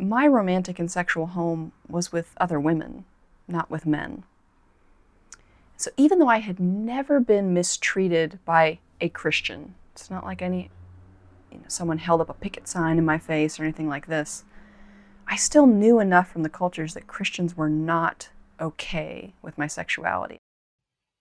my romantic and sexual home was with other women, not with men. So even though I had never been mistreated by a Christian, it's not like any you know, someone held up a picket sign in my face or anything like this. I still knew enough from the cultures that Christians were not okay with my sexuality.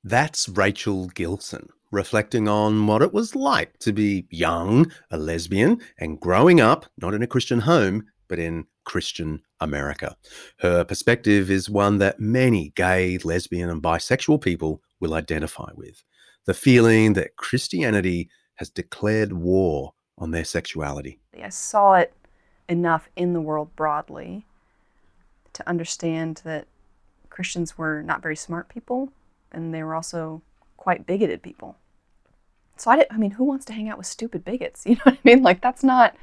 That's Rachel Gilson reflecting on what it was like to be young, a lesbian, and growing up, not in a Christian home, but in Christian America. Her perspective is one that many gay, lesbian, and bisexual people will identify with the feeling that Christianity has declared war on their sexuality. I saw it enough in the world broadly to understand that Christians were not very smart people and they were also quite bigoted people. So I, did, I mean, who wants to hang out with stupid bigots? You know what I mean? Like that's not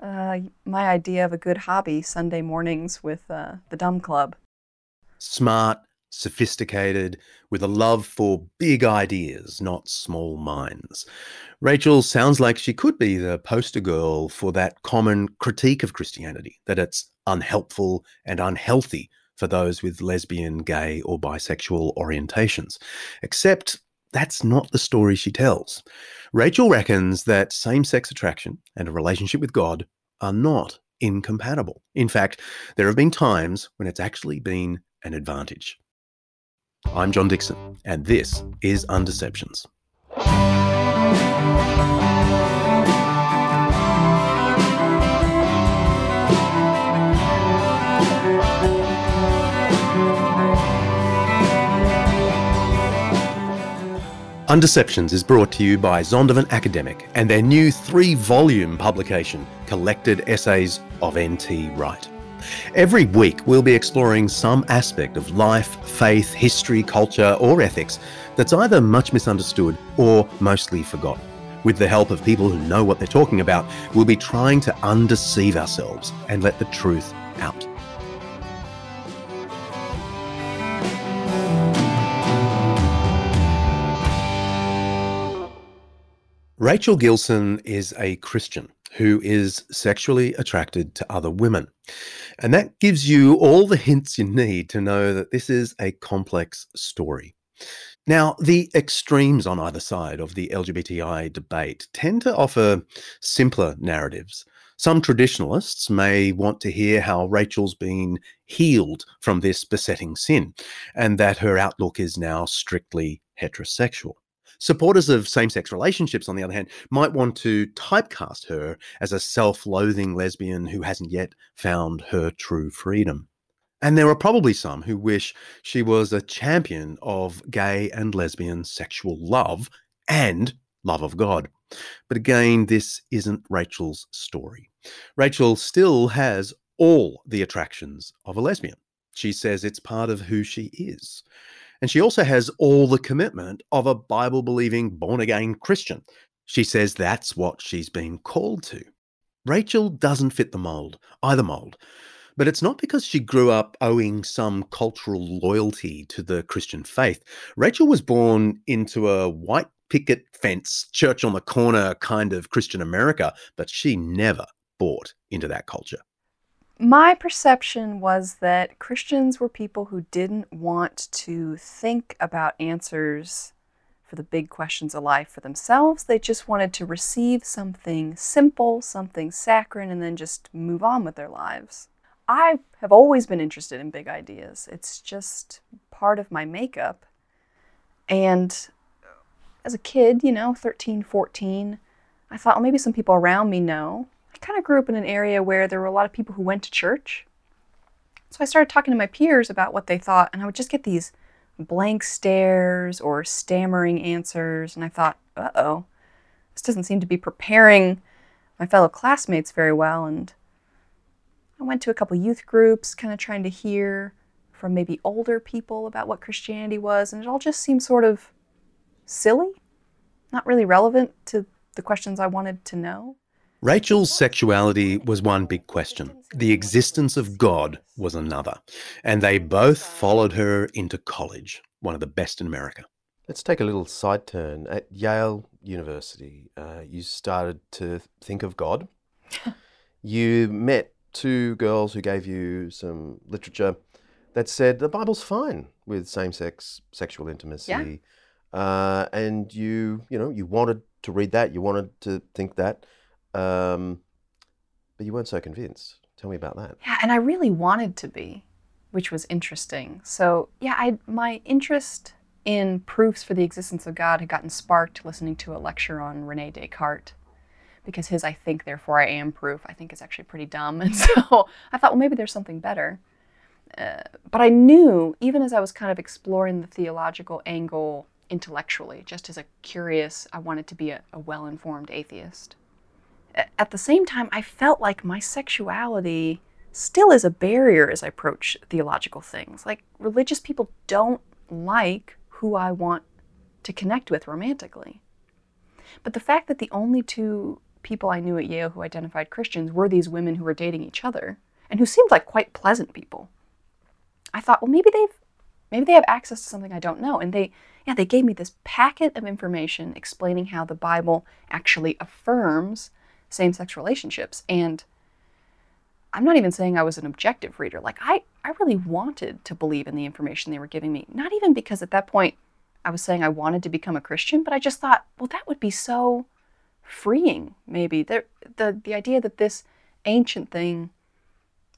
uh, my idea of a good hobby Sunday mornings with uh, the Dumb Club. Smart, sophisticated, with a love for big ideas, not small minds. Rachel sounds like she could be the poster girl for that common critique of Christianity that it's unhelpful and unhealthy for those with lesbian, gay, or bisexual orientations. Except that's not the story she tells. Rachel reckons that same sex attraction and a relationship with God are not incompatible. In fact, there have been times when it's actually been an advantage. I'm John Dickson, and this is Undeceptions. Undeceptions is brought to you by Zondervan Academic and their new three volume publication, Collected Essays of N.T. Wright. Every week, we'll be exploring some aspect of life, faith, history, culture, or ethics that's either much misunderstood or mostly forgotten. With the help of people who know what they're talking about, we'll be trying to undeceive ourselves and let the truth out. Rachel Gilson is a Christian who is sexually attracted to other women. And that gives you all the hints you need to know that this is a complex story. Now, the extremes on either side of the LGBTI debate tend to offer simpler narratives. Some traditionalists may want to hear how Rachel's been healed from this besetting sin and that her outlook is now strictly heterosexual. Supporters of same sex relationships, on the other hand, might want to typecast her as a self loathing lesbian who hasn't yet found her true freedom. And there are probably some who wish she was a champion of gay and lesbian sexual love and love of God. But again, this isn't Rachel's story. Rachel still has all the attractions of a lesbian. She says it's part of who she is. And she also has all the commitment of a Bible believing, born again Christian. She says that's what she's been called to. Rachel doesn't fit the mold, either mold. But it's not because she grew up owing some cultural loyalty to the Christian faith. Rachel was born into a white picket fence, church on the corner kind of Christian America, but she never bought into that culture. My perception was that Christians were people who didn't want to think about answers for the big questions of life for themselves. They just wanted to receive something simple, something saccharine, and then just move on with their lives. I have always been interested in big ideas. It's just part of my makeup. And as a kid, you know, 13, 14, I thought, well, maybe some people around me know kind of grew up in an area where there were a lot of people who went to church. So I started talking to my peers about what they thought, and I would just get these blank stares or stammering answers. And I thought, uh oh, this doesn't seem to be preparing my fellow classmates very well. And I went to a couple youth groups, kind of trying to hear from maybe older people about what Christianity was, and it all just seemed sort of silly, not really relevant to the questions I wanted to know. Rachel's sexuality was one big question. The existence of God was another. And they both followed her into college, one of the best in America. Let's take a little side turn. At Yale University, uh, you started to think of God. you met two girls who gave you some literature that said the Bible's fine with same-sex sexual intimacy, yeah. uh, and you, you know, you wanted to read that, you wanted to think that, um, but you weren't so convinced. Tell me about that. Yeah, and I really wanted to be, which was interesting. So yeah, I my interest in proofs for the existence of God had gotten sparked listening to a lecture on Rene Descartes. Because his I think, therefore I am proof, I think is actually pretty dumb. And so I thought, well, maybe there's something better. Uh, but I knew, even as I was kind of exploring the theological angle intellectually, just as a curious, I wanted to be a, a well informed atheist at the same time, I felt like my sexuality still is a barrier as I approach theological things. Like, religious people don't like who I want to connect with romantically. But the fact that the only two people I knew at Yale who identified Christians were these women who were dating each other and who seemed like quite pleasant people. I thought, well, maybe they've maybe they have access to something I don't know. And they yeah, they gave me this packet of information explaining how the Bible actually affirms same sex relationships. And I'm not even saying I was an objective reader. Like, I, I really wanted to believe in the information they were giving me. Not even because at that point I was saying I wanted to become a Christian, but I just thought, well, that would be so freeing, maybe. The, the, the idea that this ancient thing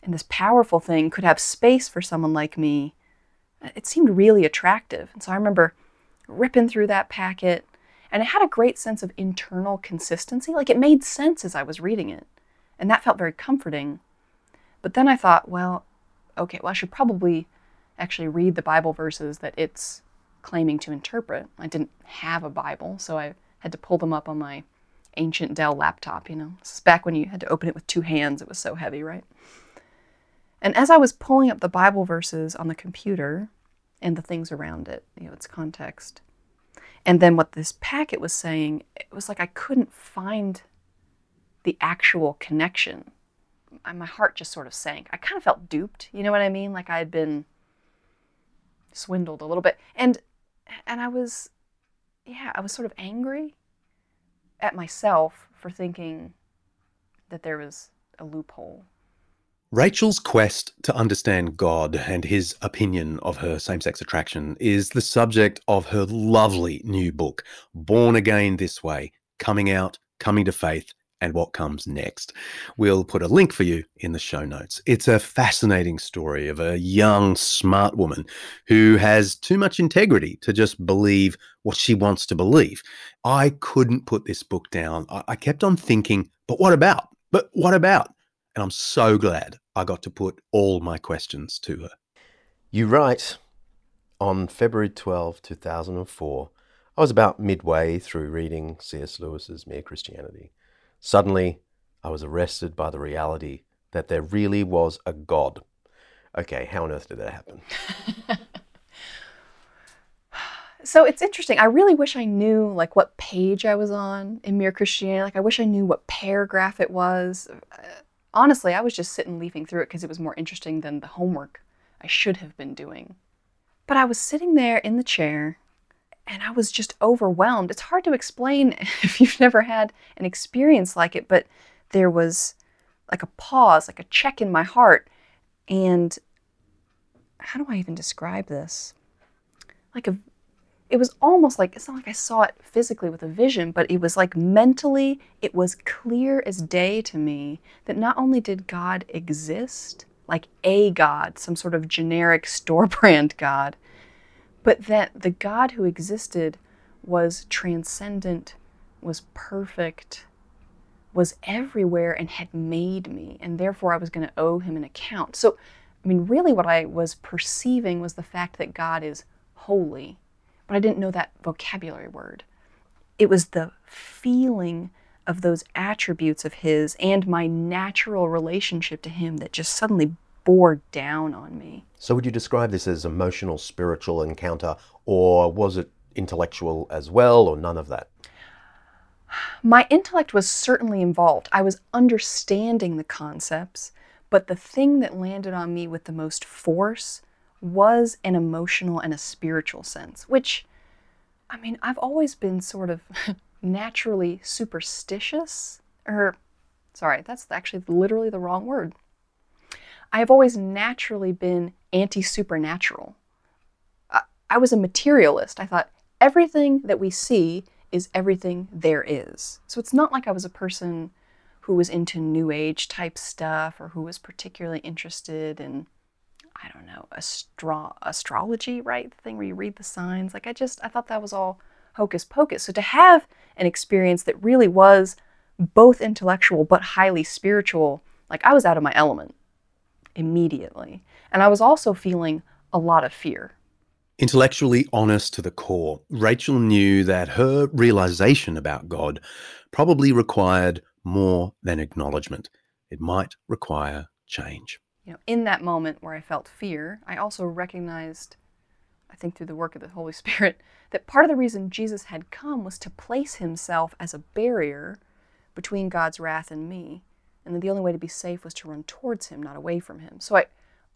and this powerful thing could have space for someone like me, it seemed really attractive. And so I remember ripping through that packet and it had a great sense of internal consistency. Like it made sense as I was reading it. And that felt very comforting. But then I thought, well, okay, well, I should probably actually read the Bible verses that it's claiming to interpret. I didn't have a Bible, so I had to pull them up on my ancient Dell laptop, you know. This is back when you had to open it with two hands. It was so heavy, right? And as I was pulling up the Bible verses on the computer and the things around it, you know, its context, and then what this packet was saying, it was like I couldn't find the actual connection. My heart just sort of sank. I kind of felt duped, you know what I mean? Like I had been swindled a little bit. And and I was yeah, I was sort of angry at myself for thinking that there was a loophole Rachel's quest to understand God and his opinion of her same sex attraction is the subject of her lovely new book, Born Again This Way Coming Out, Coming to Faith, and What Comes Next. We'll put a link for you in the show notes. It's a fascinating story of a young, smart woman who has too much integrity to just believe what she wants to believe. I couldn't put this book down. I, kept on thinking, but what about? But what about? And I'm so glad I got to put all my questions to her. You write on February 12, 2004, I was about midway through reading C.S. Lewis's Mere Christianity. Suddenly, I was arrested by the reality that there really was a God, okay, how on earth did that happen? so it's interesting. I really wish I knew like what page I was on in Mere Christianity. Like I wish I knew what paragraph it was. Honestly, I was just sitting leafing through it because it was more interesting than the homework I should have been doing. But I was sitting there in the chair and I was just overwhelmed. It's hard to explain if you've never had an experience like it, but there was like a pause, like a check in my heart. And how do I even describe this? Like a it was almost like it's not like I saw it physically with a vision, but it was like mentally, it was clear as day to me that not only did God exist, like a God, some sort of generic store brand God, but that the God who existed was transcendent, was perfect, was everywhere, and had made me. And therefore, I was going to owe him an account. So, I mean, really, what I was perceiving was the fact that God is holy, I didn't know that vocabulary word. It was the feeling of those attributes of His and my natural relationship to Him that just suddenly bore down on me. So, would you describe this as emotional, spiritual encounter, or was it intellectual as well, or none of that? My intellect was certainly involved. I was understanding the concepts, but the thing that landed on me with the most force was an emotional and a spiritual sense, which, I mean, I've always been sort of naturally superstitious, or, sorry, that's actually literally the wrong word. I have always naturally been anti supernatural. I, I was a materialist. I thought everything that we see is everything there is. So it's not like I was a person who was into new age type stuff or who was particularly interested in I don't know, astro- astrology, right? The thing where you read the signs. Like I just I thought that was all hocus pocus. So to have an experience that really was both intellectual but highly spiritual, like I was out of my element immediately. And I was also feeling a lot of fear. Intellectually honest to the core, Rachel knew that her realization about God probably required more than acknowledgement. It might require change. You know, in that moment where I felt fear, I also recognized, I think through the work of the Holy Spirit, that part of the reason Jesus had come was to place himself as a barrier between God's wrath and me and that the only way to be safe was to run towards him, not away from him. So I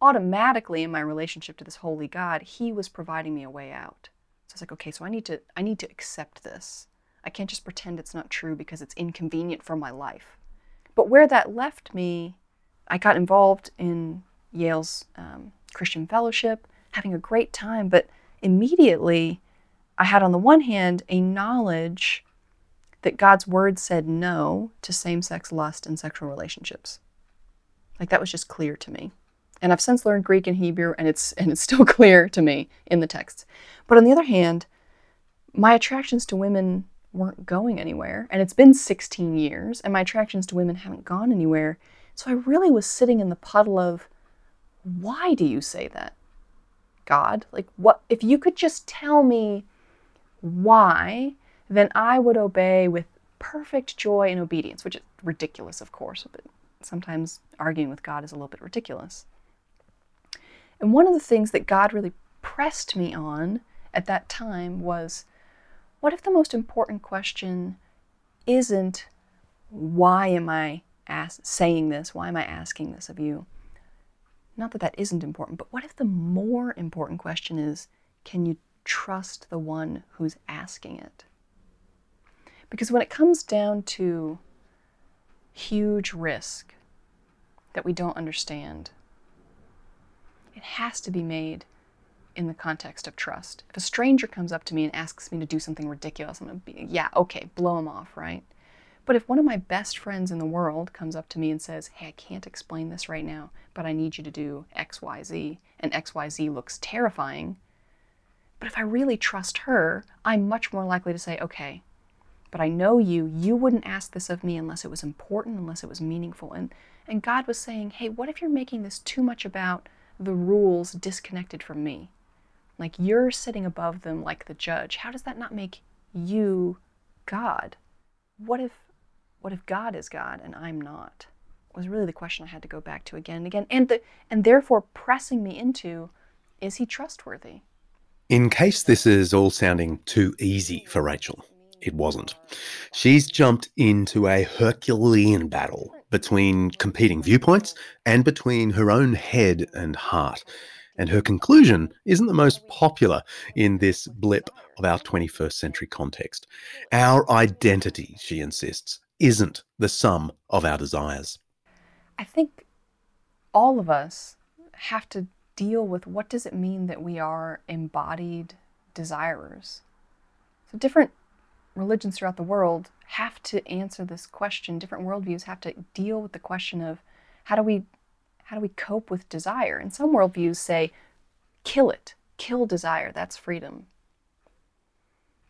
automatically in my relationship to this holy God, he was providing me a way out. So I was like, okay, so I need to I need to accept this. I can't just pretend it's not true because it's inconvenient for my life. But where that left me, I got involved in Yale's um, Christian Fellowship, having a great time, but immediately I had on the one hand a knowledge that God's word said no to same sex lust and sexual relationships. Like that was just clear to me. And I've since learned Greek and Hebrew, and it's and it's still clear to me in the texts. But on the other hand, my attractions to women weren't going anywhere. And it's been 16 years, and my attractions to women haven't gone anywhere. So I really was sitting in the puddle of why do you say that? God, like what if you could just tell me why then I would obey with perfect joy and obedience, which is ridiculous, of course, but sometimes arguing with God is a little bit ridiculous. And one of the things that God really pressed me on at that time was what if the most important question isn't why am I ask, saying this? Why am I asking this of you? Not that that isn't important, but what if the more important question is can you trust the one who's asking it? Because when it comes down to huge risk that we don't understand, it has to be made in the context of trust. If a stranger comes up to me and asks me to do something ridiculous, I'm to be, yeah, okay, blow him off, right? But if one of my best friends in the world comes up to me and says, hey, I can't explain this right now, but I need you to do XYZ, and XYZ looks terrifying, but if I really trust her, I'm much more likely to say, okay, but I know you, you wouldn't ask this of me unless it was important, unless it was meaningful. And, and God was saying, hey, what if you're making this too much about the rules disconnected from me? Like you're sitting above them like the judge. How does that not make you God? What if what if God is God and I'm not? was really the question I had to go back to again and again, and the, and therefore pressing me into, is he trustworthy? In case this is all sounding too easy for Rachel, it wasn't. She's jumped into a Herculean battle between competing viewpoints and between her own head and heart. And her conclusion isn't the most popular in this blip of our 21st century context. Our identity, she insists, isn't the sum of our desires. I think all of us have to deal with what does it mean that we are embodied desirers. So different religions throughout the world have to answer this question. Different worldviews have to deal with the question of how do we how do we cope with desire? And some worldviews say, kill it, kill desire. That's freedom.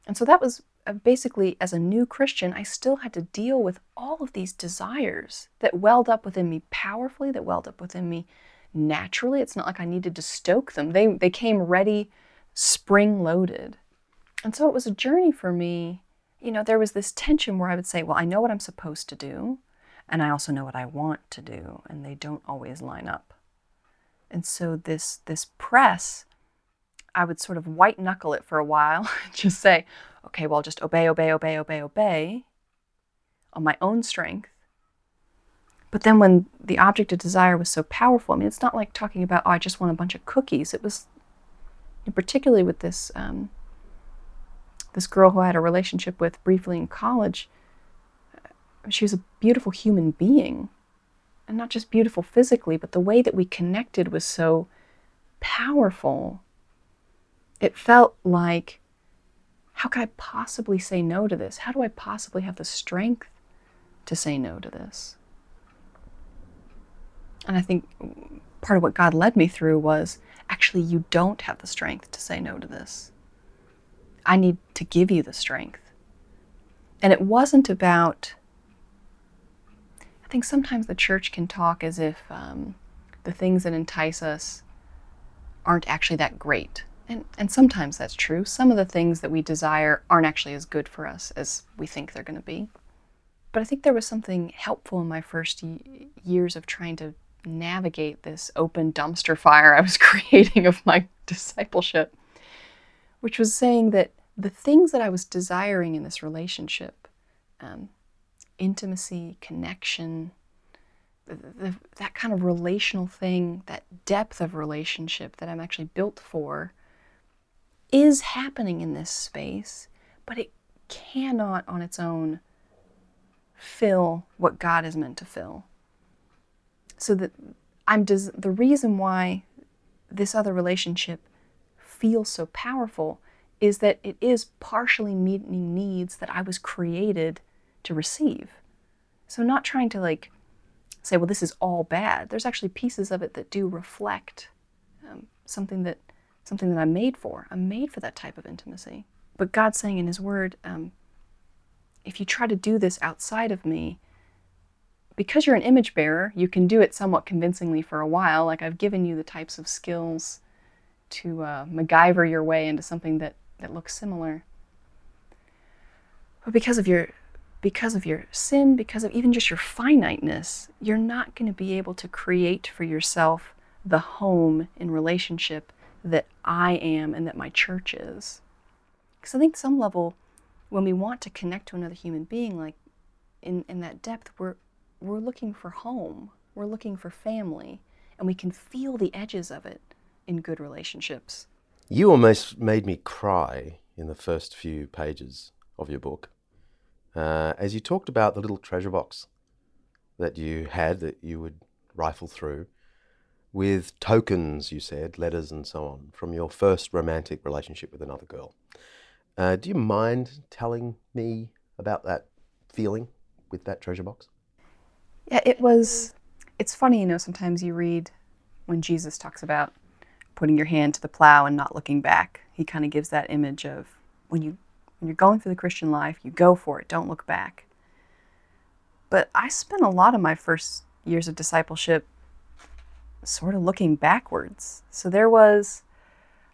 And so that was Uh, basically, as a new Christian, I still had to deal with all of these desires that welled up within me powerfully, that welled up within me naturally. It's not like I needed to stoke them, they, they came ready, spring loaded. And so it was a journey for me. You know, there was this tension where I would say, well, I know what I'm supposed to do, and I also know what I want to do, and they don't always line up. And so this this press, I would sort of white knuckle it for a while, just say, okay, well, just obey, obey, obey, obey, obey on my own strength. But then when the object of desire was so powerful, I mean, it's not like talking about, oh, I just want a bunch of cookies. It was, particularly with this um, this girl who I had a relationship with briefly in college. She was a beautiful human being, and not just beautiful physically, but the way that we connected was so powerful. It felt like how could I possibly say no to this? How do I possibly have the strength to say no to this? And I think part of what God led me through was actually, you don't have the strength to say no to this. I need to give you the strength. And it wasn't about, I think sometimes the church can talk as if um, the things that entice us aren't actually that great. And, and sometimes that's true. Some of the things that we desire aren't actually as good for us as we think they're going to be. But I think there was something helpful in my first y- years of trying to navigate this open dumpster fire I was creating of my discipleship, which was saying that the things that I was desiring in this relationship um, intimacy, connection, the, the, that kind of relational thing, that depth of relationship that I'm actually built for is happening in this space, but it cannot on its own fill what God is meant to fill. So that I'm des- the reason why this other relationship feels so powerful is that it is partially meeting needs that I was created to receive. So not trying to like say, well, this is all bad. There's actually pieces of it that do reflect um, something that something that I'm made for. I'm made for that type of intimacy. But God's saying in His Word, um, if you try to do this outside of me, because you're an image bearer, you can do it somewhat convincingly for a while. Like I've given you the types of skills to uh, MacGyver your way into something that, that looks similar. But because of your because of your sin, because of even just your finiteness, you're not going to be able to create for yourself the home in relationship that I am and that my church is. Because I think some level, when we want to connect to another human being, like in, in that depth, we're, we're looking for home, we're looking for family, and we can feel the edges of it in good relationships. You almost made me cry in the first few pages of your book uh, as you talked about the little treasure box that you had that you would rifle through with tokens, you said, letters and so on, from your first romantic relationship with another girl. Uh, do you mind telling me about that feeling with that treasure box? Yeah, it was. It's funny, you know, sometimes you read when Jesus talks about putting your hand to the plow and not looking back. He kind of gives that image of when you when you're going through the Christian life, you go for it, don't look back. But I spent a lot of my first years of discipleship sort of looking backwards. So there was,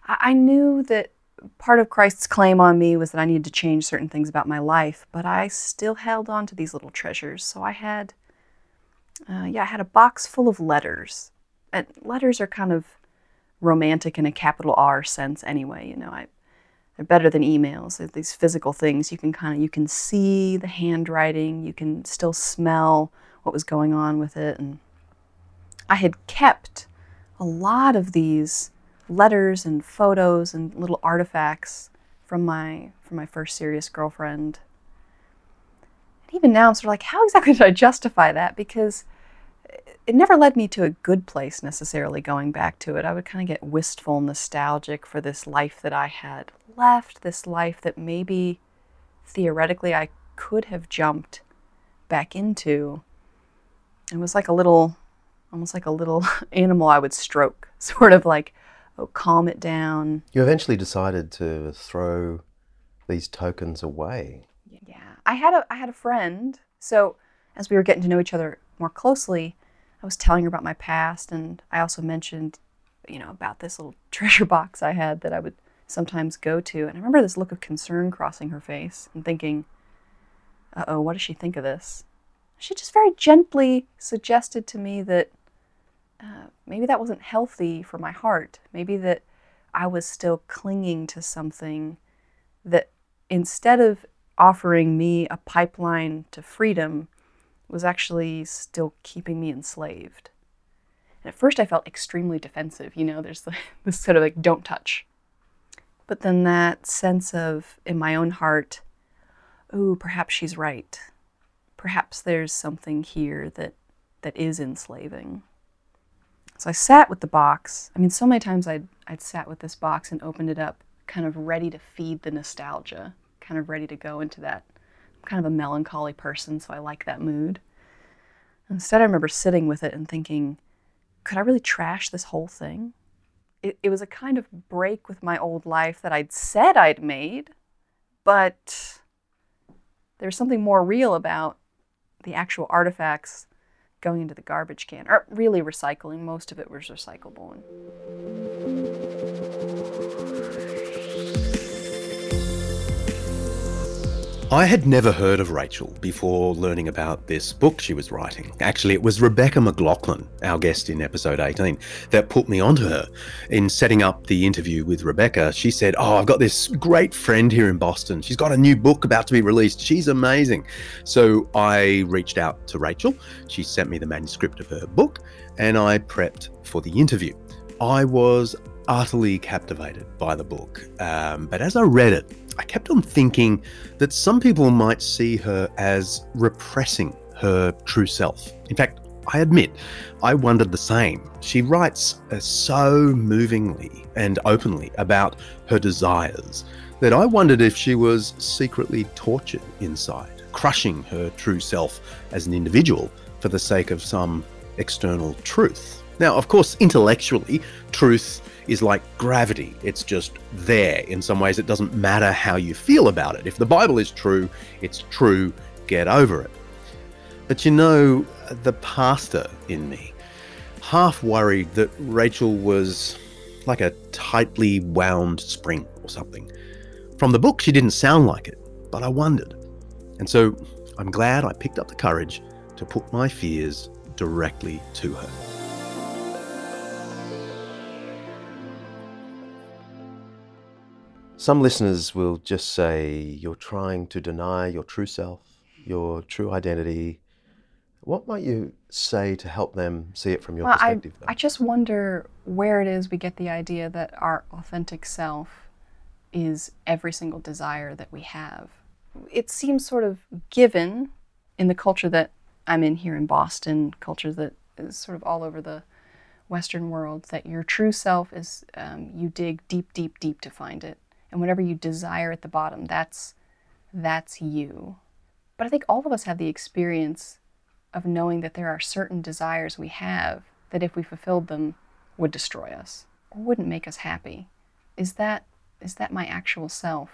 I knew that part of Christ's claim on me was that I needed to change certain things about my life, but I still held on to these little treasures. So I had Uh, yeah, I had a box full of letters. And letters are kind of romantic in a capital R sense anyway. You know, I, they're better than emails. They're these physical things you can kind of you can see the handwriting, you can still smell what was going on with it, and I had kept a lot of these letters and photos and little artifacts from my from my first serious girlfriend. And even now, I'm sort of like, how exactly did I justify that? Because it never led me to a good place necessarily going back to it. I would kind of get wistful, nostalgic for this life that I had left, this life that maybe theoretically I could have jumped back into. It was like a little, almost like a little animal I would stroke, sort of like, oh, calm it down. You eventually decided to throw these tokens away. Yeah, I had a I had a friend. So as we were getting to know each other more closely, I was telling her about my past, and I also mentioned, you know, about this little treasure box I had that I would sometimes go to. And I remember this look of concern crossing her face and thinking, uh oh, what does she think of this? She just very gently suggested to me that uh, maybe that wasn't healthy for my heart. Maybe that I was still clinging to something that instead of offering me a pipeline to freedom, was actually still keeping me enslaved. And at first I felt extremely defensive, you know, there's this sort of like, don't touch. But then that sense of, in my own heart, oh, perhaps she's right. Perhaps there's something here that, that is enslaving. So I sat with the box. I mean, so many times I'd, I'd sat with this box and opened it up, kind of ready to feed the nostalgia, kind of ready to go into that I'm kind of a melancholy person, so I like that mood. Instead, I remember sitting with it and thinking, could I really trash this whole thing? It, it was a kind of break with my old life that I'd said I'd made, but there's something more real about the actual artifacts going into the garbage can, or really recycling. Most of it was recyclable. I had never heard of Rachel before learning about this book she was writing. Actually, it was Rebecca McLaughlin, our guest in episode 18, that put me onto her. In setting up the interview with Rebecca, she said, Oh, I've got this great friend here in Boston. She's got a new book about to be released. She's amazing. So I reached out to Rachel. She sent me the manuscript of her book, and I prepped for the interview. I was utterly captivated by the book. Um, but as I read it, I kept on thinking that some people might see her as repressing her true self. In fact, I admit, I wondered the same. She writes uh, so movingly and openly about her desires that I wondered if she was secretly tortured inside, crushing her true self as an individual for the sake of some external truth. Now, of course, intellectually, truth is like gravity. It's just there. In some ways, it doesn't matter how you feel about it. If the Bible is true, it's true. Get over it. But you know, the pastor in me, half worried that Rachel was like a tightly wound spring or something. From the book, she didn't sound like it, but I wondered. And so I'm glad I picked up the courage to put my fears directly to her. Some listeners will just say you're trying to deny your true self, your true identity. What might you say to help them see it from your well, perspective? I, I just wonder where it is we get the idea that our authentic self is every single desire that we have. It seems sort of given in the culture that I'm in here in Boston, culture that is sort of all over the Western world, that your true self is um, you dig deep, deep, deep to find it and whatever you desire at the bottom, that's that's you. But I think all of us have the experience of knowing that there are certain desires we have that if we fulfilled them would destroy us or wouldn't make us happy. Is that is that my actual self?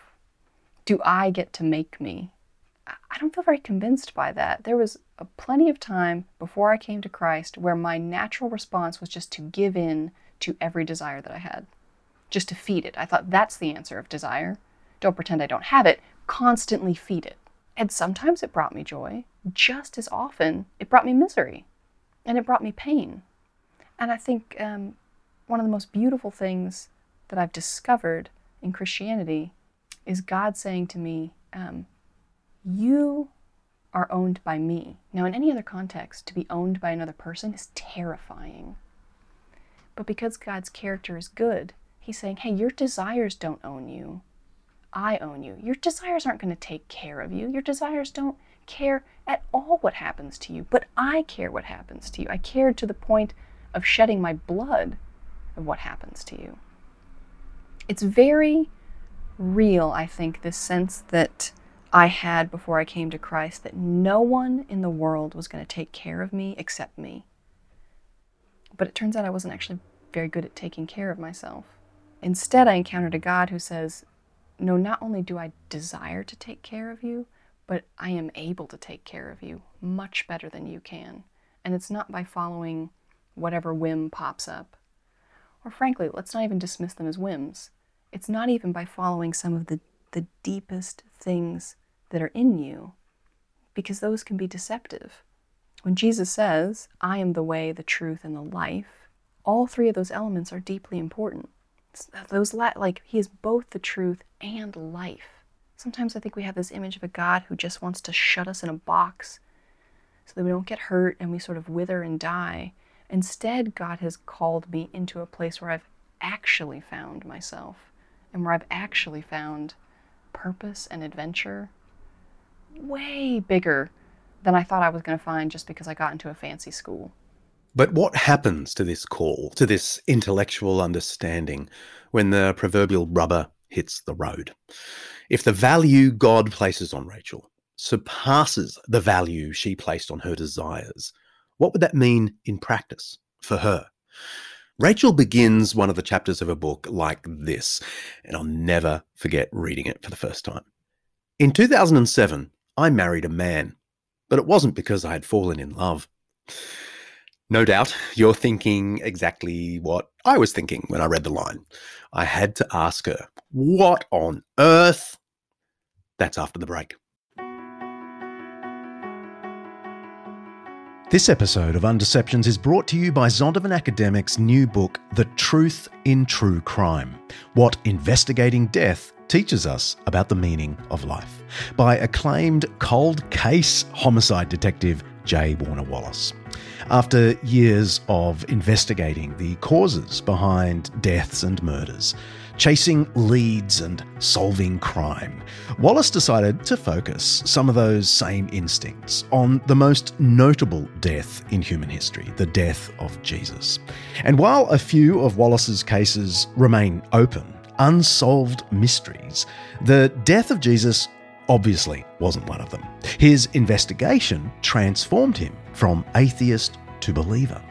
Do I get to make me? I don't feel very convinced by that. There was a plenty of time before I came to Christ where my natural response was just to give in to every desire that I had just to feed it. I thought that's the answer of desire. Don't pretend I don't have it, constantly feed it. And sometimes it brought me joy. Just as often, it brought me misery. And it brought me pain. And I think um, one of the most beautiful things that I've discovered in Christianity is God saying to me, um, You are owned by me. Now, in any other context, to be owned by another person is terrifying. But because God's character is good, He's saying, Hey, your desires don't own you. I own you. Your desires aren't going to take care of you. Your desires don't care at all what happens to you, but I care what happens to you. I care to the point of shedding my blood of what happens to you. It's very real, I think, this sense that I had before I came to Christ that no one in the world was going to take care of me except me. But it turns out I wasn't actually very good at taking care of myself. Instead, I encountered a God who says, No, not only do I desire to take care of you, but I am able to take care of you much better than you can. And it's not by following whatever whim pops up. Or frankly, let's not even dismiss them as whims. It's not even by following some of the, the deepest things that are in you, because those can be deceptive. When Jesus says, I am the way, the truth, and the life, all three of those elements are deeply important. Those like he is both the truth and life. Sometimes I think we have this image of a God who just wants to shut us in a box so that we don't get hurt and we sort of wither and die. Instead, God has called me into a place where I've actually found myself and where I've actually found purpose and adventure way bigger than I thought I was going to find just because I got into a fancy school. But what happens to this call, to this intellectual understanding, when the proverbial rubber hits the road? If the value God places on Rachel surpasses the value she placed on her desires, what would that mean in practice for her? Rachel begins one of the chapters of her book like this, and I'll never forget reading it for the first time. In 2007, I married a man, but it wasn't because I had fallen in love. No doubt you're thinking exactly what I was thinking when I read the line. I had to ask her, What on earth? That's after the break. This episode of Undeceptions is brought to you by Zondervan Academic's new book, The Truth in True Crime What Investigating Death Teaches Us About the Meaning of Life, by acclaimed cold case homicide detective J. Warner Wallace. After years of investigating the causes behind deaths and murders, chasing leads and solving crime, Wallace decided to focus some of those same instincts on the most notable death in human history, the death of Jesus. And while a few of Wallace's cases remain open, unsolved mysteries, the death of Jesus obviously wasn't one of them. His investigation transformed him from atheist to believer.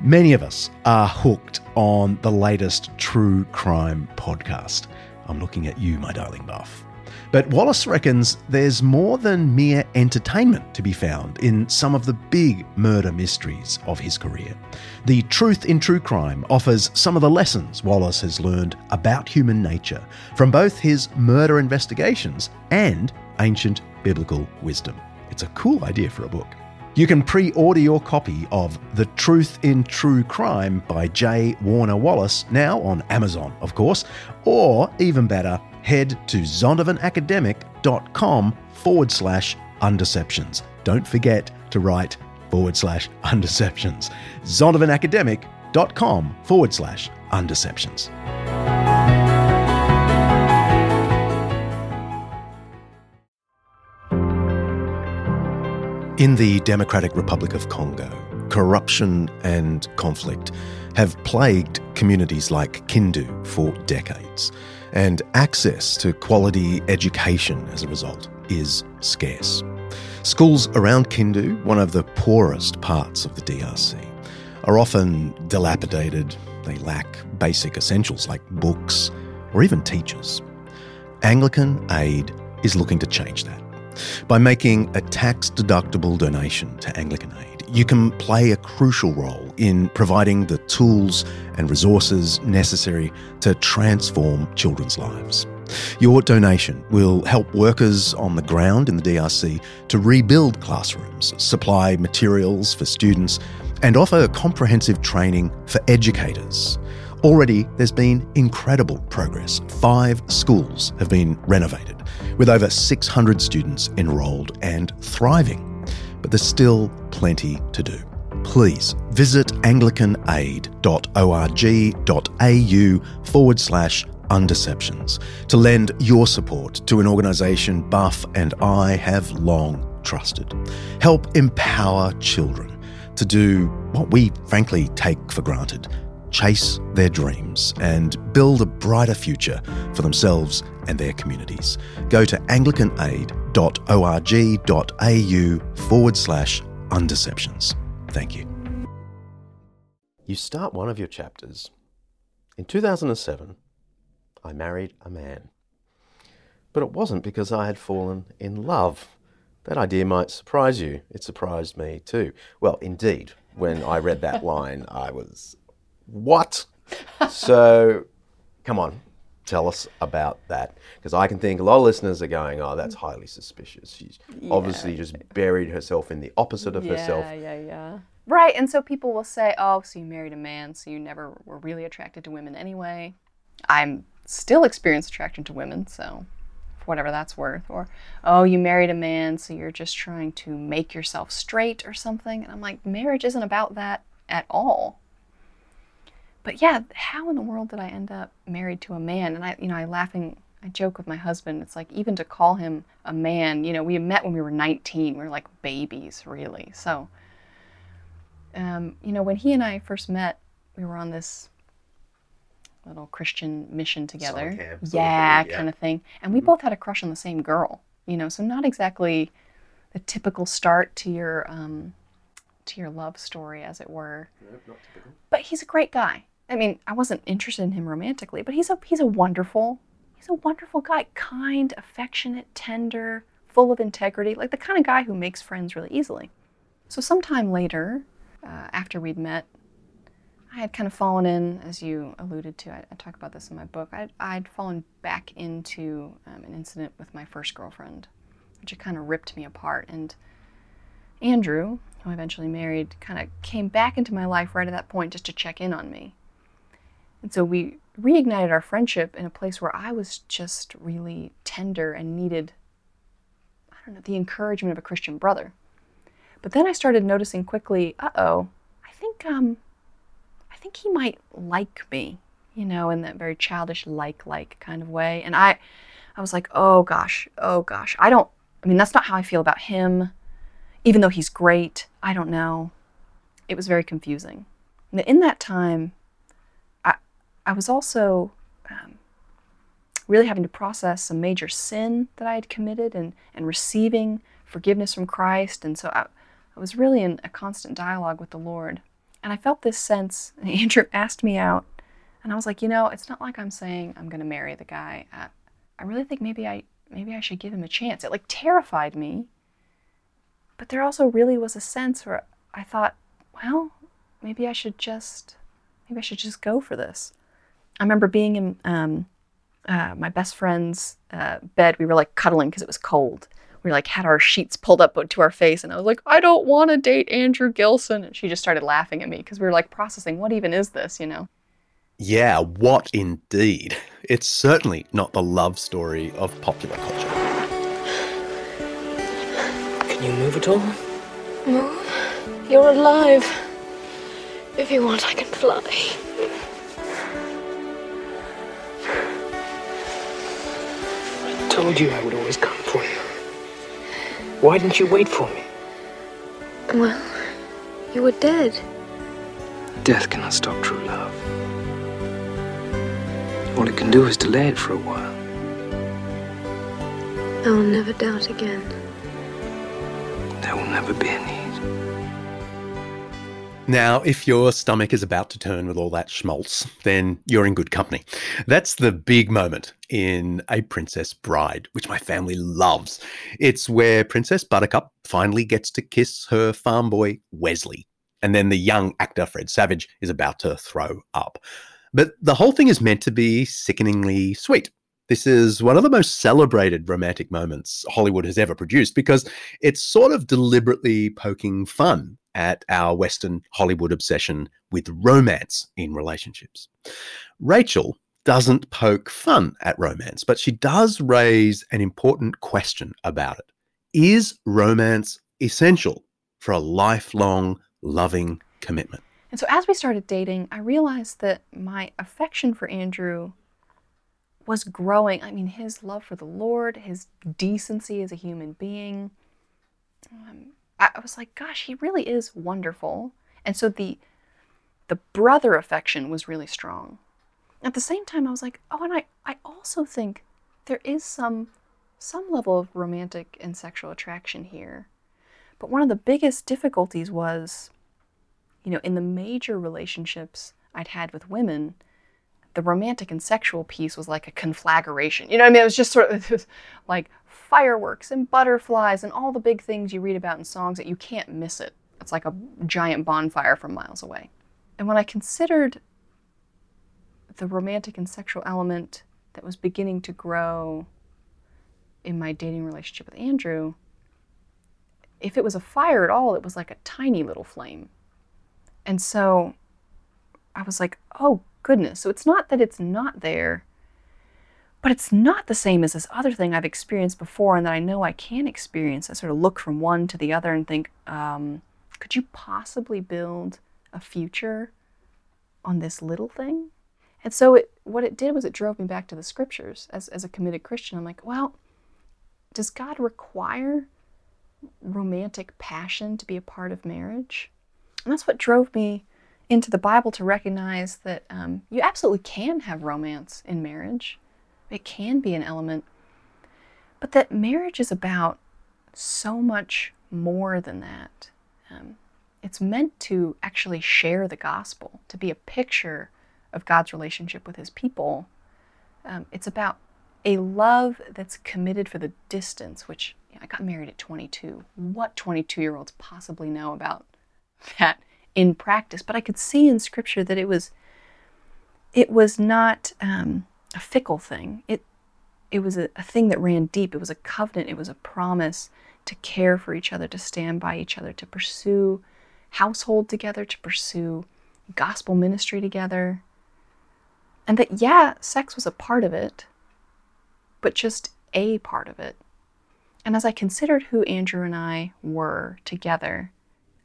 Many of us are hooked on the latest true crime podcast. I'm looking at you, my darling buff. But Wallace reckons there's more than mere entertainment to be found in some of the big murder mysteries of his career. The Truth in True Crime offers some of the lessons Wallace has learned about human nature from both his murder investigations and ancient biblical wisdom. It's a cool idea for a book. You can pre order your copy of The Truth in True Crime by J. Warner Wallace now on Amazon, of course, or even better, head to zondervanacademic.com forward slash undeceptions. Don't forget to write forward slash undeceptions. zondervanacademic.com forward slash undeceptions. In the Democratic Republic of Congo, corruption and conflict have plagued communities like Kindu for decades, and access to quality education as a result is scarce. Schools around Kindu, one of the poorest parts of the DRC, are often dilapidated, they lack basic essentials like books or even teachers. Anglican Aid is looking to change that. By making a tax deductible donation to Anglican Aid, you can play a crucial role in providing the tools and resources necessary to transform children's lives. Your donation will help workers on the ground in the DRC to rebuild classrooms, supply materials for students, and offer comprehensive training for educators. Already, there's been incredible progress. Five schools have been renovated, with over 600 students enrolled and thriving. But there's still plenty to do. Please visit anglicanaid.org.au forward slash undeceptions to lend your support to an organisation Buff and I have long trusted. Help empower children to do what we frankly take for granted chase their dreams and build a brighter future for themselves and their communities. Go to anglicanaid.org.au forward slash undeceptions. Thank you. You start one of your chapters. In 2007, I married a man. But it wasn't because I had fallen in love. That idea might surprise you. It surprised me too. Well, indeed, when I read that line, I was, what? So, come on, tell us about that. Because I can think a lot of listeners are going, oh, that's highly suspicious. She's obviously just buried herself in the opposite of herself. Yeah, yeah, yeah. Right, and so people will say, oh, so you married a man, so you never were really attracted to women anyway. I'm still experience attraction to women, so whatever that's worth. Or, oh, you married a man, so you're just trying to make yourself straight or something. And I'm like, marriage isn't about that at all. But yeah, how in the world did I end up married to a man? And I, you know, I laughing, I joke with my husband. It's like even to call him a man, you know, we met when we were 19. We were like babies, really. So, um, you know, when he and I first met, we were on this little Christian mission together. camp yeah, yeah. kind of thing. And we both had a crush on the same girl, you know, so not exactly the typical start to your um, to your love story, as it were. But he's a great guy. I mean, I wasn't interested in him romantically, but he's a he's a wonderful he's a wonderful guy, kind, affectionate, tender, full of integrity, like the kind of guy who makes friends really easily. So sometime later, uh, after we'd met, I had kind of fallen in, as you alluded to. I, I talk about this in my book. I'd, I'd fallen back into um, an incident with my first girlfriend, which had kind of ripped me apart. And Andrew, who I eventually married, kind of came back into my life right at that point just to check in on me. And so we reignited our friendship in a place where I was just really tender and needed, I don't know, the encouragement of a Christian brother. But then I started noticing quickly, uh oh, I think um, I think he might like me, you know, in that very childish like like kind of way. And I I was like, "Oh gosh. Oh gosh. I don't I mean, that's not how I feel about him. Even though he's great, I don't know." It was very confusing. And in that time, I I was also um, really having to process some major sin that I had committed and and receiving forgiveness from Christ. And so I, I was really in a constant dialogue with the Lord. And I felt this sense, and Andrew asked me out, and I was like, you know, it's not like I'm saying I'm going to marry the guy. I, I really think maybe I maybe I should give him a chance. It like terrified me. But there also really was a sense where I thought, well, maybe I should just maybe I should just go for this. I remember being in um, uh, my best friend's uh, bed. We were like cuddling because it was cold. We like had our sheets pulled up to our face, and I was like, I don't want to date Andrew Gilson. And she just started laughing at me because we were like processing, what even is this, you know? Yeah, what indeed? It's certainly not the love story of popular culture. Can you move at all? Move? You're alive. If you want, I can fly. I told you I would always come for you. Why didn't you wait for me? Well, you were dead. Death cannot stop true love. All it can do is delay it for a while. I will never doubt again. There will never be a need. Now, if your stomach is about to turn with all that schmaltz, then you're in good company. That's the big moment in A Princess Bride, which my family loves. It's where Princess Buttercup finally gets to kiss her farm boy, Westley. And then the young actor, Fred Savage, is about to throw up. But the whole thing is meant to be sickeningly sweet. This is one of the most celebrated romantic moments Hollywood has ever produced because it's sort of deliberately poking fun at our Western Hollywood obsession with romance in relationships. Rachel doesn't poke fun at romance, but she does raise an important question about it. Is romance essential for a lifelong loving commitment? And so as we started dating, I realized that my affection for Andrew was growing. I mean, his love for the Lord, his decency as a human being. Um, I was like, gosh, he really is wonderful. And so the the brother affection was really strong. At the same time, I was like, oh, and I, I also think there is some some level of romantic and sexual attraction here. But one of the biggest difficulties was, you know, in the major relationships I'd had with women, the romantic and sexual piece was like a conflagration. You know what I mean? It was just sort of like fireworks and butterflies and all the big things you read about in songs that you can't miss it. It's like a giant bonfire from miles away. And when I considered the romantic and sexual element that was beginning to grow in my dating relationship with Andrew, if it was a fire at all, it was like a tiny little flame. And so I was like, oh goodness. So it's not that it's not there, but it's not the same as this other thing I've experienced before and that I know I can experience. I sort of look from one to the other and think, um, could you possibly build a future on this little thing? And so it, what it did was it drove me back to the scriptures as, as a committed Christian. I'm like, well, does God require romantic passion to be a part of marriage? And that's what drove me into the Bible to recognize that um, you absolutely can have romance in marriage. It can be an element, but that marriage is about so much more than that. Um, it's meant to actually share the gospel, to be a picture of God's relationship with his people. Um, it's about a love that's committed for the distance, which you know, I got married at 22. What 22 year olds possibly know about that in practice? But I could see in Scripture that it was it was not um, a fickle thing. It it was a, a thing that ran deep. It was a covenant. It was a promise to care for each other, to stand by each other, to pursue household together, to pursue gospel ministry together. And that, yeah, sex was a part of it, but just a part of it. And as I considered who Andrew and I were together,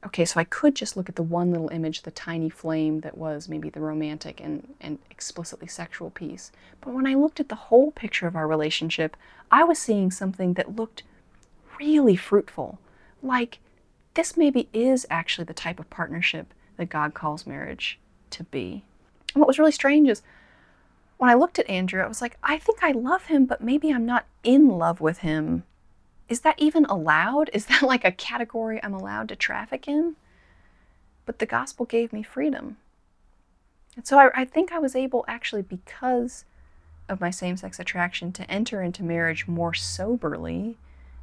okay, so I could just look at the one little image, the tiny flame that was maybe the romantic and, and explicitly sexual piece. But when I looked at the whole picture of our relationship, I was seeing something that looked really fruitful. Like this maybe is actually the type of partnership that God calls marriage to be. And what was really strange is when I looked at Andrew, I was like, I think I love him, but maybe I'm not in love with him. Is that even allowed? Is that like a category I'm allowed to traffic in? But the gospel gave me freedom. And so I, I think I was able, actually, because of my same sex attraction, to enter into marriage more soberly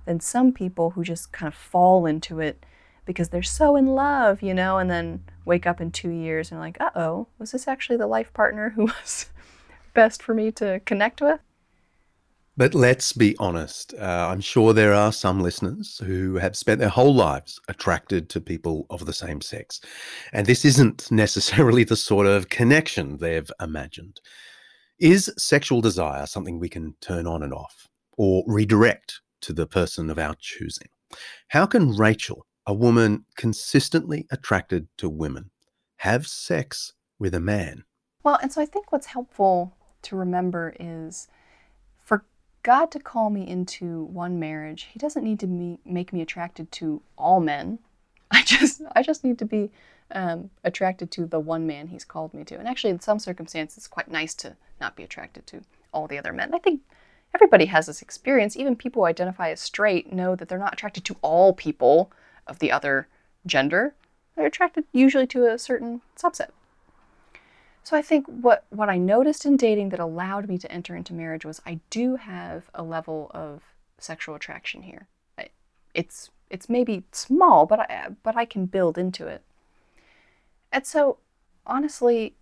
than some people who just kind of fall into it because they're so in love, you know, and then wake up in two years and like, uh oh, was this actually the life partner who was best for me to connect with. But let's be honest. Uh, I'm sure there are some listeners who have spent their whole lives attracted to people of the same sex. And this isn't necessarily the sort of connection they've imagined. Is sexual desire something we can turn on and off or redirect to the person of our choosing? How can Rachel, a woman consistently attracted to women, have sex with a man? Well, and so I think what's helpful to remember is God to call me into one marriage, He doesn't need to me, make me attracted to all men. I just I just need to be um, attracted to the one man He's called me to. And actually, in some circumstances, it's quite nice to not be attracted to all the other men. I think everybody has this experience. Even people who identify as straight know that they're not attracted to all people of the other gender. They're attracted usually to a certain subset. So I think what, what I noticed in dating that allowed me to enter into marriage was I do have a level of sexual attraction here. It's it's maybe small, but I but I can build into it. And so honestly,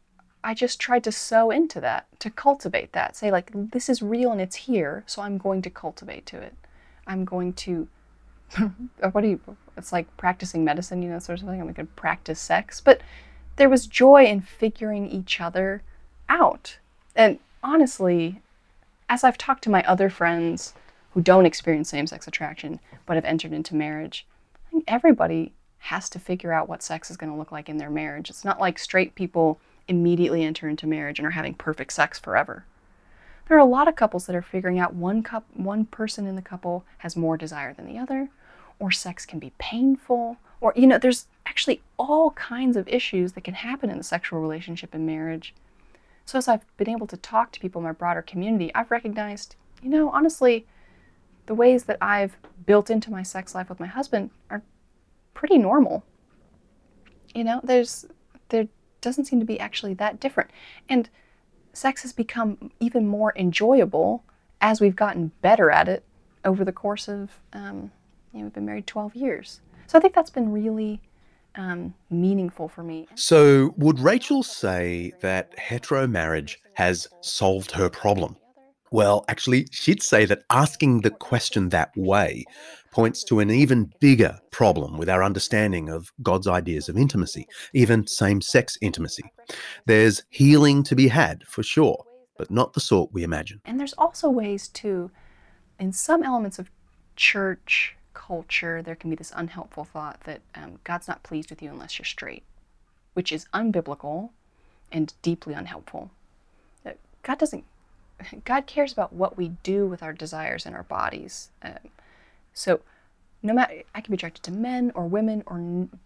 I just tried to sow into that, to cultivate that. Say, like, this is real and it's here, so I'm going to cultivate to it. I'm going to, what do you, it's like practicing medicine, you know, sort of thing. I'm going to practice sex. But there was joy in figuring each other out. And honestly, as I've talked to my other friends who don't experience same sex attraction but have entered into marriage, I think everybody has to figure out what sex is going to look like in their marriage. It's not like straight people immediately enter into marriage and are having perfect sex forever. There are a lot of couples that are figuring out one cup one person in the couple has more desire than the other, or sex can be painful, or you know, there's actually all kinds of issues that can happen in the sexual relationship in marriage. So as I've been able to talk to people in my broader community, I've recognized, you know, honestly, the ways that I've built into my sex life with my husband are pretty normal. You know, there's there doesn't seem to be actually that different. And sex has become even more enjoyable as we've gotten better at it over the course of, um, you know, we've been married 12 years. So I think that's been really um, meaningful for me. So, would Rachel say that hetero marriage has solved her problem? Well, actually, she'd say that asking the question that way points to an even bigger problem with our understanding of God's ideas of intimacy, even same sex intimacy. There's healing to be had, for sure, but not the sort we imagine. And there's also ways to, in some elements of church culture, there can be this unhelpful thought that um, God's not pleased with you unless you're straight, which is unbiblical and deeply unhelpful. God doesn't God cares about what we do with our desires and our bodies. Um, so, no matter, I can be attracted to men or women or n-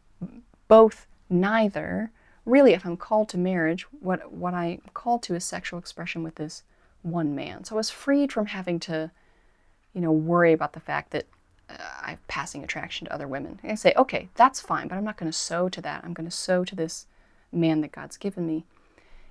both, neither. Really, if I'm called to marriage, what, what I'm called to is sexual expression with this one man. So I was freed from having to, you know, worry about the fact that uh, I have passing attraction to other women. I say, okay, that's fine, but I'm not going to sow to that. I'm going to sow to this man that God's given me.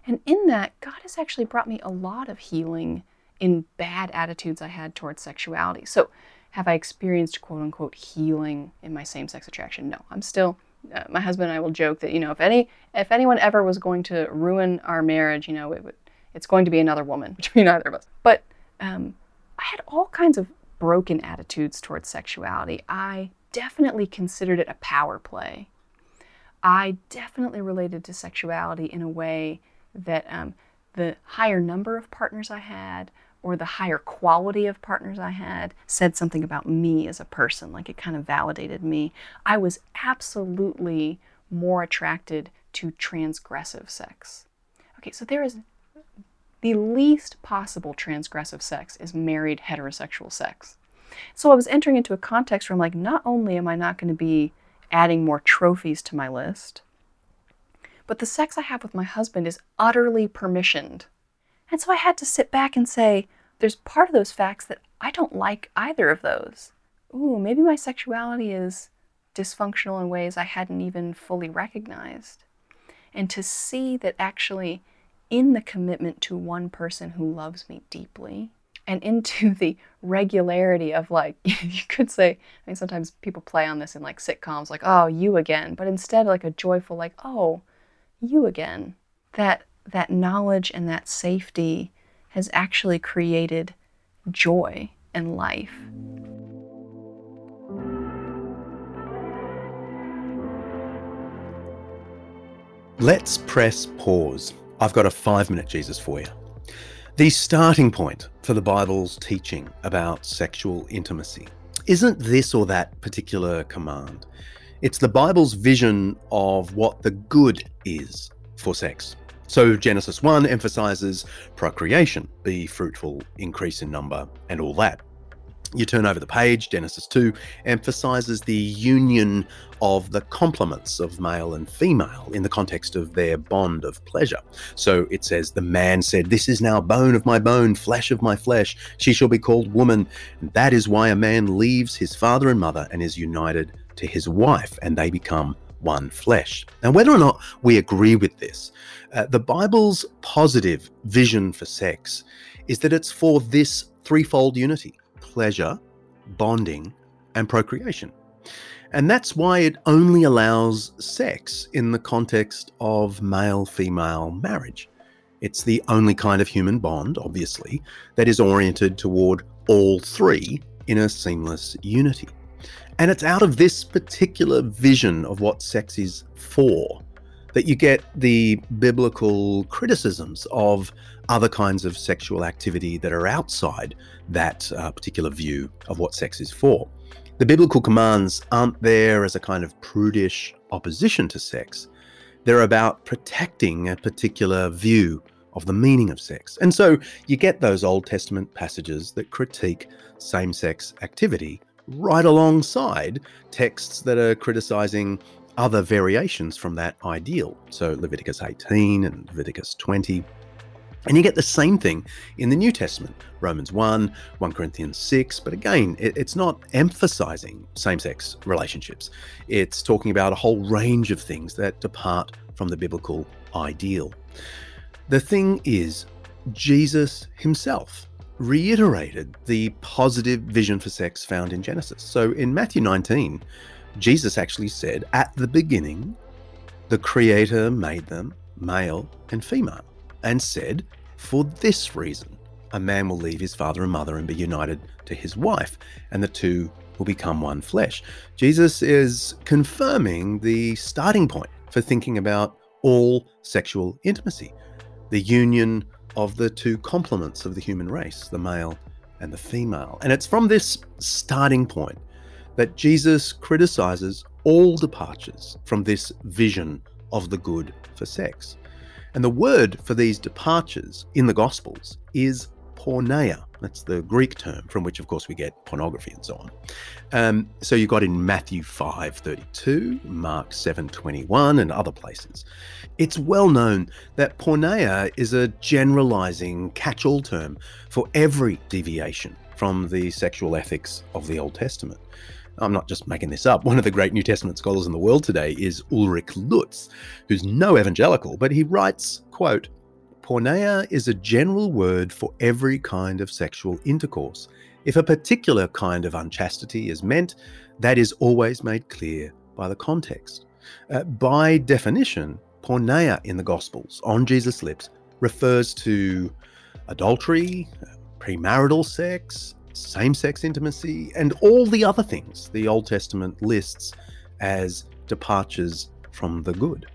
And in that, God has actually brought me a lot of healing in bad attitudes I had towards sexuality. So, have I experienced quote unquote healing in my same sex attraction? No. I'm still uh, my husband and I will joke that, you know, if any if anyone ever was going to ruin our marriage, you know, it would it's going to be another woman between either of us. But um, I had all kinds of broken attitudes towards sexuality. I definitely considered it a power play. I definitely related to sexuality in a way that um, the higher number of partners I had or the higher quality of partners I had said something about me as a person, like it kind of validated me. I was absolutely more attracted to transgressive sex. Okay, so there is the least possible transgressive sex is married heterosexual sex. So I was entering into a context where I'm like, not only am I not going to be adding more trophies to my list, but the sex I have with my husband is utterly permissioned. And so I had to sit back and say, there's part of those facts that I don't like either of those. Ooh, maybe my sexuality is dysfunctional in ways I hadn't even fully recognized. And to see that actually, in the commitment to one person who loves me deeply, and into the regularity of like you could say i mean sometimes people play on this in like sitcoms like oh you again but instead like a joyful like oh you again. That that knowledge and that safety has actually created joy and life. Let's press pause. I've got a five minute Jesus for you. The starting point for the Bible's teaching about sexual intimacy isn't this or that particular command. It's the Bible's vision of what the good is for sex. So Genesis 1 emphasizes procreation, be fruitful, increase in number, and all that. You turn over the page, Genesis 2 emphasizes the union of the complements of male and female in the context of their bond of pleasure. So it says, The man said, This is now bone of my bone, flesh of my flesh. She shall be called woman. And that is why a man leaves his father and mother and is united to his wife, and they become one flesh. Now, whether or not we agree with this, uh, the Bible's positive vision for sex is that it's for this threefold unity pleasure, bonding, and procreation. And that's why it only allows sex in the context of male female marriage. It's the only kind of human bond, obviously, that is oriented toward all three in a seamless unity. And it's out of this particular vision of what sex is for that you get the biblical criticisms of other kinds of sexual activity that are outside that uh, particular view of what sex is for. The biblical commands aren't there as a kind of prudish opposition to sex. They're about protecting a particular view of the meaning of sex. And so you get those Old Testament passages that critique same sex activity right alongside texts that are criticizing other variations from that ideal. So Leviticus 18 and Leviticus 20. And you get the same thing in the New Testament Romans 1, 1 Corinthians 6. But again, it, it's not emphasizing same sex relationships, it's talking about a whole range of things that depart from the biblical ideal. The thing is, Jesus himself reiterated the positive vision for sex found in Genesis. So in Matthew 19, Jesus actually said, At the beginning, the Creator made them male and female, and said, For this reason, a man will leave his father and mother and be united to his wife, and the two will become one flesh. Jesus is confirming the starting point for thinking about all sexual intimacy, the union of the two complements of the human race, the male and the female. And it's from this starting point that Jesus criticizes all departures from this vision of the good for sex. And the word for these departures in the Gospels is porneia. That's the Greek term from which, of course, we get pornography and so on. Um, so you've got in Matthew 5:32, Mark 7:21, and other places. It's well known that porneia is a generalizing catch-all term for every deviation from the sexual ethics of the Old Testament. I'm not just making this up. One of the great New Testament scholars in the world today is Ulrich Luz, who's no evangelical, but he writes, quote, Porneia is a general word for every kind of sexual intercourse. If a particular kind of unchastity is meant, that is always made clear by the context. Uh, by definition, porneia in the Gospels on Jesus' lips refers to adultery, premarital sex, same sex intimacy, and all the other things the Old Testament lists as departures from the good.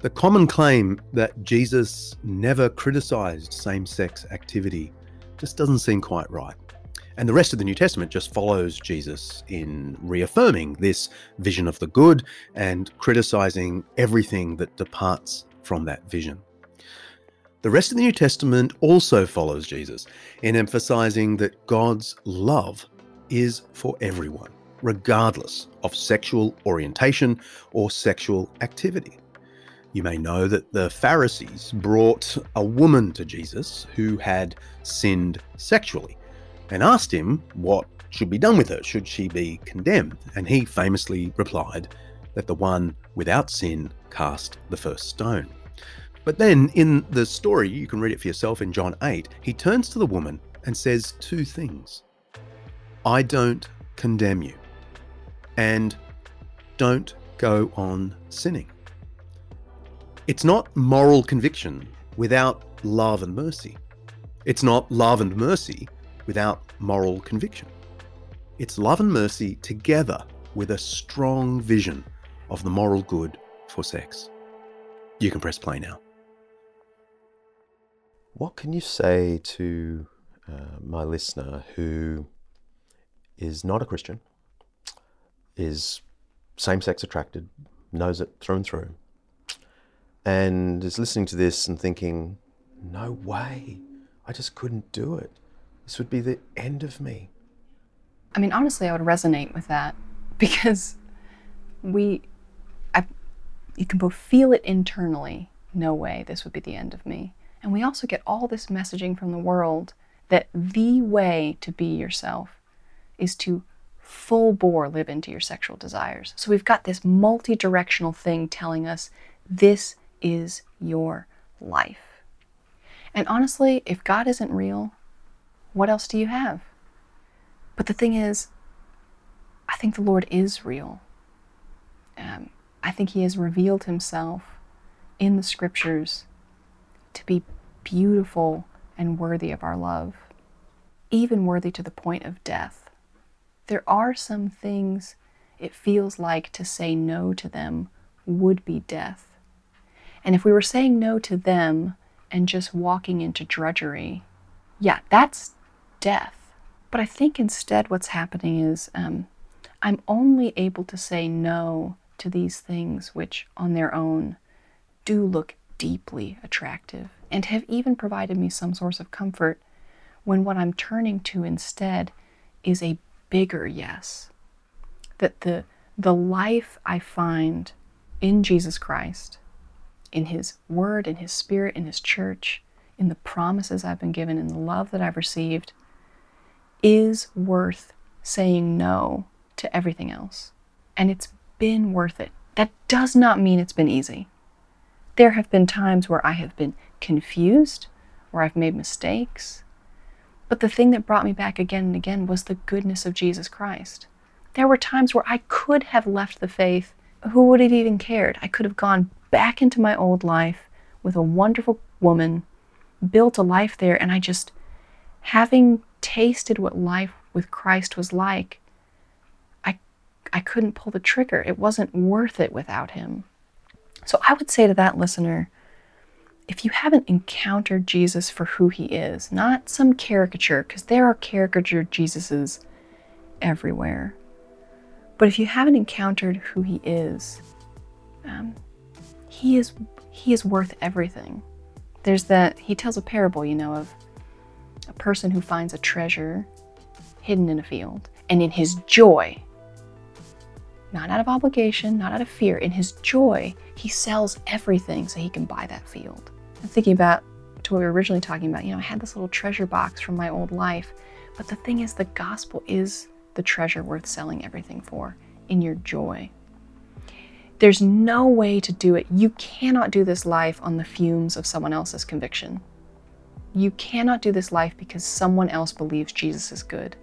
The common claim that Jesus never criticized same sex activity just doesn't seem quite right. And the rest of the New Testament just follows Jesus in reaffirming this vision of the good and criticizing everything that departs from that vision. The rest of the New Testament also follows Jesus in emphasizing that God's love is for everyone, regardless of sexual orientation or sexual activity. You may know that the Pharisees brought a woman to Jesus who had sinned sexually and asked him what should be done with her. Should she be condemned? And he famously replied that the one without sin cast the first stone. But then in the story, you can read it for yourself in John 8, he turns to the woman and says two things I don't condemn you, and don't go on sinning. It's not moral conviction without love and mercy. It's not love and mercy without moral conviction. It's love and mercy together with a strong vision of the moral good for sex. You can press play now. What can you say to uh, my listener who is not a Christian, is same sex attracted, knows it through and through, and is listening to this and thinking, no way, I just couldn't do it. This would be the end of me. I mean, honestly, I would resonate with that because we, I, you can both feel it internally, no way, this would be the end of me. And we also get all this messaging from the world that the way to be yourself is to full bore live into your sexual desires. So we've got this multi directional thing telling us this is your life. And honestly, if God isn't real, what else do you have? But the thing is, I think the Lord is real. Um, I think He has revealed Himself in the scriptures to be beautiful and worthy of our love, even worthy to the point of death. There are some things it feels like to say no to them would be death. And if we were saying no to them and just walking into drudgery, yeah, that's death. But I think instead what's happening is um, I'm only able to say no to these things which on their own do look deeply attractive and have even provided me some source of comfort when what I'm turning to instead is a bigger yes. That the, the life I find in Jesus Christ, in His Word, in His Spirit, in His church, in the promises I've been given, in the love that I've received, is worth saying no to everything else. And it's been worth it. That does not mean it's been easy. There have been times where I have been confused, or I've made mistakes. But the thing that brought me back again and again was the goodness of Jesus Christ. There were times where I could have left the faith. Who would have even cared? I could have gone back into my old life with a wonderful woman, built a life there, and I just, having tasted what life with Christ was like, I, I couldn't pull the trigger. It wasn't worth it without Him. So I would say to that listener, if you haven't encountered Jesus for who he is, not some caricature, because there are caricature Jesuses everywhere, but if you haven't encountered who he is, um, he is he is worth everything. There's that he tells a parable, you know, of a person who finds a treasure hidden in a field, and in his joy, not out of obligation, not out of fear, in his joy, he sells everything so he can buy that field. Thinking about to what we were originally talking about. You know, I had this little treasure box from my old life, but the thing is, the gospel is the treasure worth selling everything for in your joy. There's no way to do it. You cannot do this life on the fumes of someone else's conviction. You cannot do this life because someone else believes Jesus is good.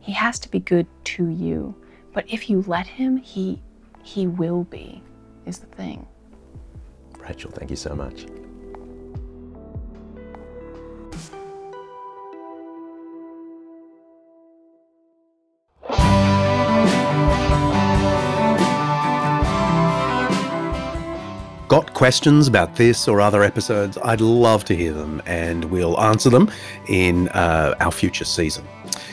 He has to be good to you. But if you let him, he he will be is the thing. Rachel, thank you so much. Got questions about this or other episodes? I'd love to hear them and we'll answer them in uh, our future season.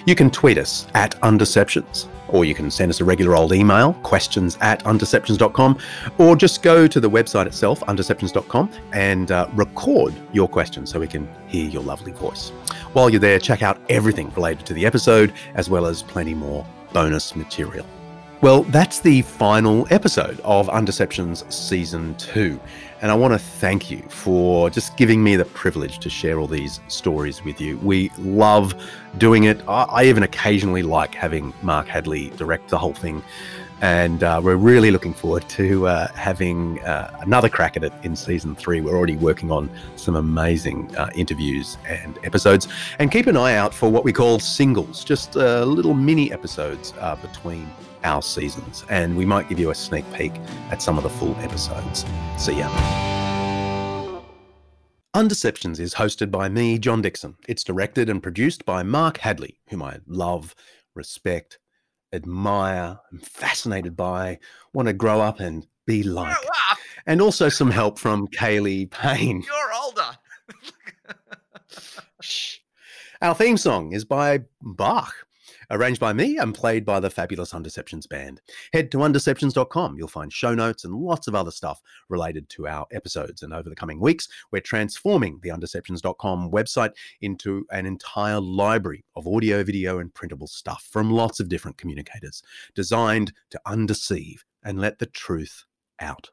You can tweet us at Undeceptions, or you can send us a regular old email, questions at undeceptions.com, or just go to the website itself, undeceptions.com, and uh, record your questions so we can hear your lovely voice. While you're there, check out everything related to the episode, as well as plenty more bonus material. Well, that's the final episode of Undeceptions Season 2. And I want to thank you for just giving me the privilege to share all these stories with you. We love doing it. I, even occasionally like having Mark Hadley direct the whole thing. And uh, we're really looking forward to uh, having uh, another crack at it in season three. We're already working on some amazing uh, interviews and episodes. And keep an eye out for what we call singles, just uh, little mini episodes uh, between our seasons, and we might give you a sneak peek at some of the full episodes. See ya. Undeceptions is hosted by me, John Dickson. It's directed and produced by Mark Hadley, whom I love, respect, admire, am fascinated by, want to grow up and be like. And also some help from Kaylee Payne. You're older. Shh. Our theme song is by Bach arranged by me and played by the fabulous Undeceptions band. Head to undeceptions.com. You'll find show notes and lots of other stuff related to our episodes. And over the coming weeks, we're transforming the undeceptions.com website into an entire library of audio, video, and printable stuff from lots of different communicators designed to undeceive and let the truth out.